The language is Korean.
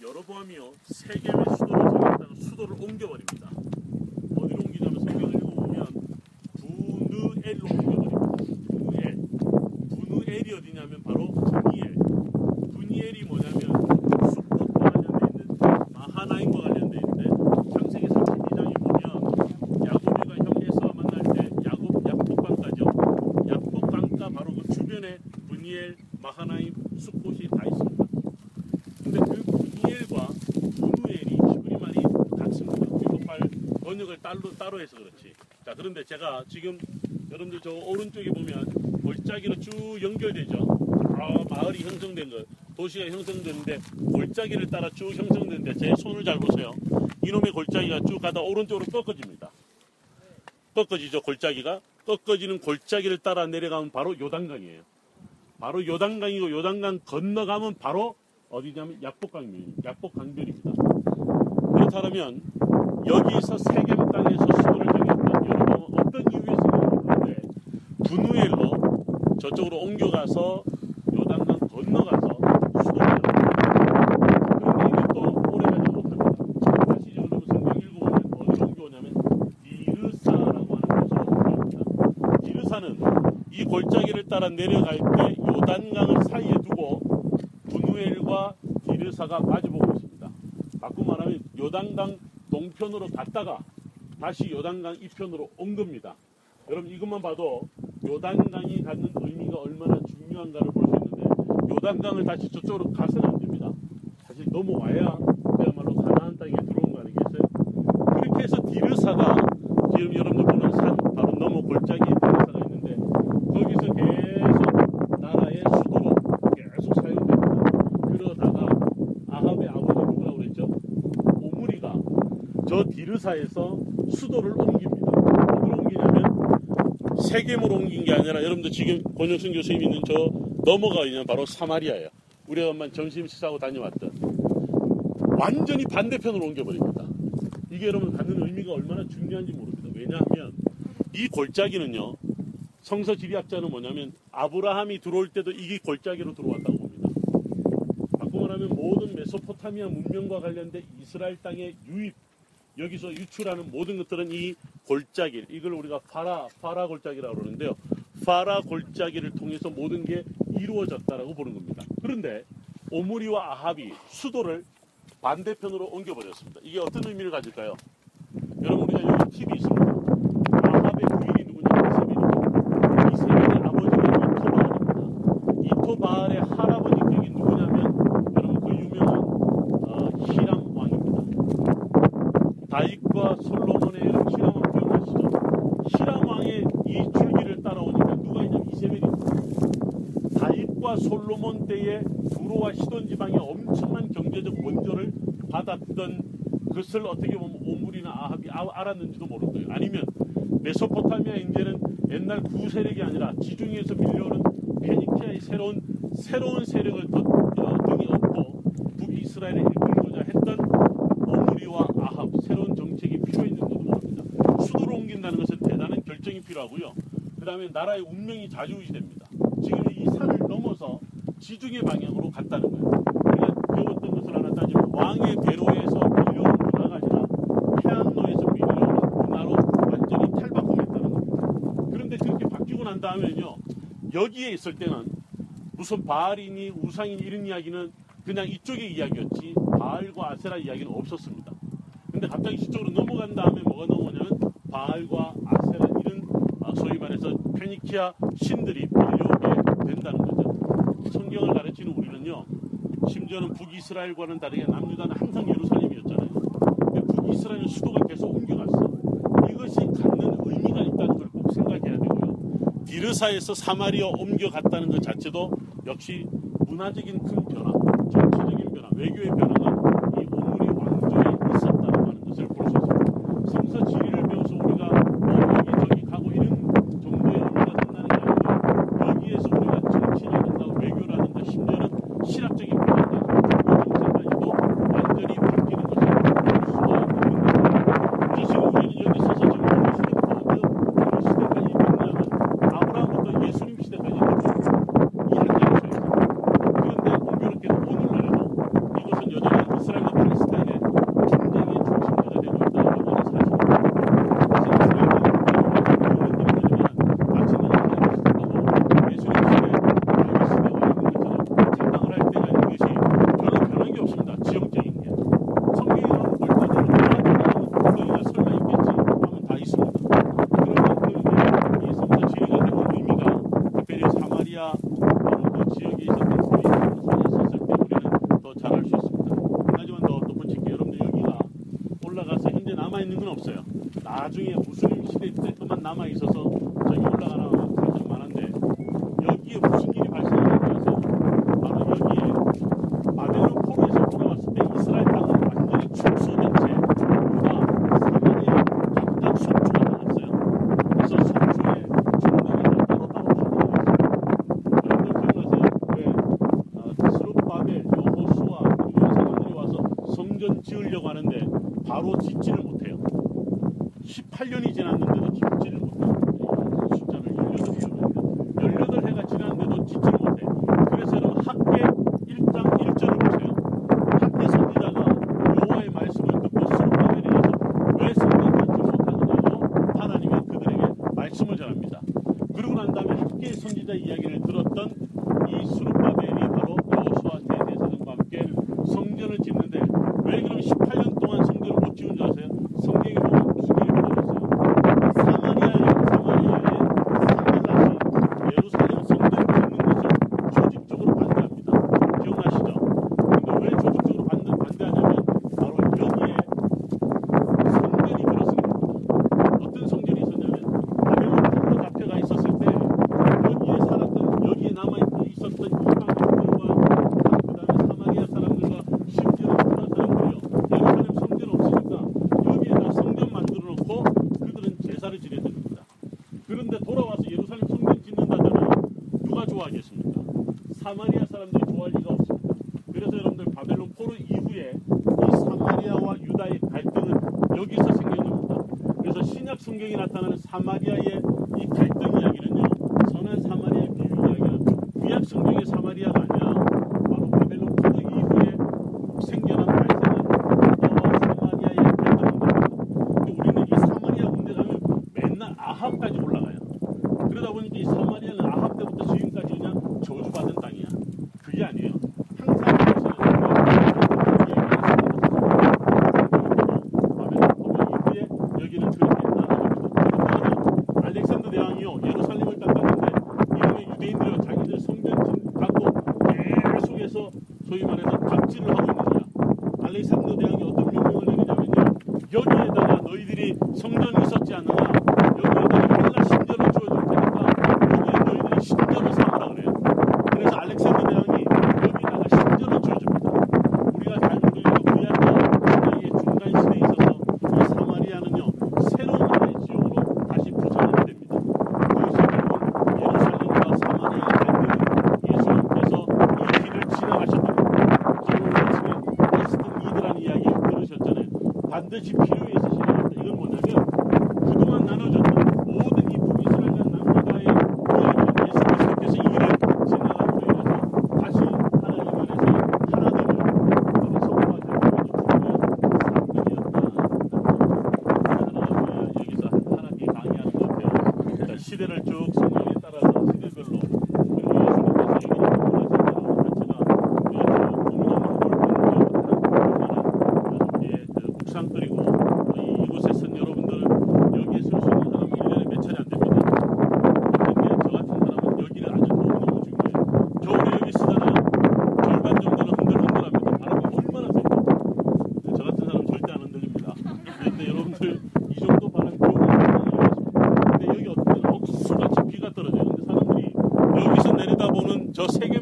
여로보암이요 세겜의 수도를 정했다가 수도를 옮겨버립니다. 어디로 옮기냐면 성경을 읽어보면 부느엘로 옮겨버립니다. 부느엘. 부느엘이 어디냐면 바로 부니엘. 부니엘이 뭐냐면 숲과 관련돼 있는 마하나임과 관련돼 있는데 창세기 32장에 보면 야곱이가 형 에서와 만날 때 야곱 약복강가죠. 약복강가 바로 그 주변에 부니엘, 마하나임, 숲곳이 다 있습니다. 근데 그 부니엘과 부누엘이 히브리 말이 같습니다. 우리 말 번역을 따로 해서 그렇지. 자 그런데 제가 지금 여러분들 저 오른쪽에 보면 골짜기로 쭉 연결되죠. 아, 마을이 형성된 거, 도시가 형성되는데 골짜기를 따라 쭉 형성되는데 제 손을 잘 보세요. 이놈의 골짜기가 쭉 가다 오른쪽으로 꺾어집니다. 꺾어지죠 골짜기가 꺾어지는 골짜기를 따라 내려가면 바로 요단강이에요. 바로 요단강이고 요단강 건너가면 바로 어디냐면 약복강변, 약복강변입니다. 그렇다면 여기서 세겜 땅에서 수도를 정했던 여러분 어떤 이유에서 그런데 분우엘로 저쪽으로 옮겨가서 요단강 건너가서 수도를. 그런데 이게 또 오래가지 못합니다. 다시 여러분 성경 읽어보면 어디로 옮겨오냐면 디르사라고 하는 곳으로 옮겨옵니다. 디르사는 이 골짜기를 따라 내려갈 때 요단강을 사이에 두고 분우엘과 디르사가 마주보고 있습니다. 바꾸 말하면 요단강 동편으로 갔다가 다시 요단강 이편으로 온 겁니다. 여러분 이것만 봐도 요단강이 갖는 의미가 얼마나 중요한가를 볼 수 있는데 요단강을 다시 저쪽으로 가서는 안 됩니다. 사실 넘어와야 그야말로 가나안 땅에 들어온 거 아니겠어요? 그렇게 해서 디르사가 지금 여러분들 보는 산 바로 넘어 골짜기에 디르사가 있는데 거기서 계속 나라의 수도로 계속 사용됩니다. 그러다가 아합의 아버지 누가 그랬죠? 오므리가 저 디르사에서 수도를 옮깁니다. 어디로 옮기냐면 세겜으로 옮긴 게 아니라 여러분들 지금 권영순 교수님 있는 저 넘어가 있는 바로 사마리아예요. 우리가 한번 점심 식사하고 다녀왔던 완전히 반대편으로 옮겨버립니다. 이게 여러분 갖는 의미가 얼마나 중요한지 모릅니다. 왜냐하면 이 골짜기는요. 성서 지리학자는 뭐냐면 아브라함이 들어올 때도 이게 골짜기로 들어왔다고 봅니다. 바꿔 말하면 모든 메소포타미아 문명과 관련된 이스라엘 땅의 유입 여기서 유출하는 모든 것들은 이 골짜기 이걸 우리가 파라 파라 골짜기라고 그러는데요. 파라 골짜기를 통해서 모든 게 이루어졌다라고 보는 겁니다. 그런데 오므리와 아합이 수도를 반대편으로 옮겨버렸습니다. 이게 어떤 의미를 가질까요? 여러분 우리가 여기 팁이 있습니다. 아합의 부인이 누구냐? 이세벨입니다. 이세벨의 아버지가 이토바알입니다. 이토바알의 할아버지 격이 누구냐면 여러분 그 유명한 어, 히람 왕입니다. 다윗과 솔로몬의 히람 왕 기억나시죠? 히람 왕의 이 줄기를 따라오니까 누가 있냐면 이세벨입니다. 다윗과 솔로몬 때에 두로와 시돈 지방에 엄청난 경제적 원조를 받았던 그것을 어떻게 보면 오물이나 아합이 아- 알았는지도 모를 거예요. 아니면 메소포타미아 이제는 옛날 구세력이 아니라 지중해에서 밀려오는 페니키아의 새로운 새로운 세력을 더, 어, 등에 업고 북이스라엘을 이끌고자 했던 오므리와 아합 새로운 정책이 필요했는지도 모릅니다. 수도로 옮긴다는 것은 대단한 결정이 필요하고요. 그 다음에 나라의 운명이 좌지우지됩니다. 지중해 방향으로 갔다는 거예요. 우리가 배웠던 것을 하나 따지면 왕의 배로에서 밀려오는 문화가 아니라 해안로에서 밀려오는 문화로 완전히 탈바꿈했다는 겁니다. 그런데 그렇게 바뀌고 난 다음에는요, 여기에 있을 때는 무슨 바알이니 우상이니 이런 이야기는 그냥 이쪽의 이야기였지 바알과 아세라 이야기는 없었습니다. 근데 갑자기 이쪽으로 넘어간 다음에 뭐가 넘어오냐면 바알과 아세라 이런 아, 소위 말해서 페니키아 신들이 밀려오게 된다는 거죠. 성경을 가르치는 우리는요, 심지어는 북이스라엘과는 다르게 남유다는 항상 예루살렘이었잖아요. 근데 북이스라엘 수도가 계속 옮겨갔어. 이것이 갖는 의미가 있다는 걸 꼭 생각해야 되고요. 디르사에서 사마리아 옮겨갔다는 것 자체도 역시 문화적인 큰 변화, 정치적인 변화, 외교의 변화가 짚으려고 하는데 바로 짓지를 못해요. 18년이 지났는데 사마리아 사람들이 좋아할 리가 없습니다. 그래서 여러분들 바벨론 포로 이후에 이 사마리아와 유다의 갈등은 여기서 생겨는 겁니다. 그래서 신약 성경이 나타나는 사마리아의 이 갈등 이야기는요. 선한 사마리아 비유 이야기는 구약 성경의 반드시 필요 바라보는 저 세계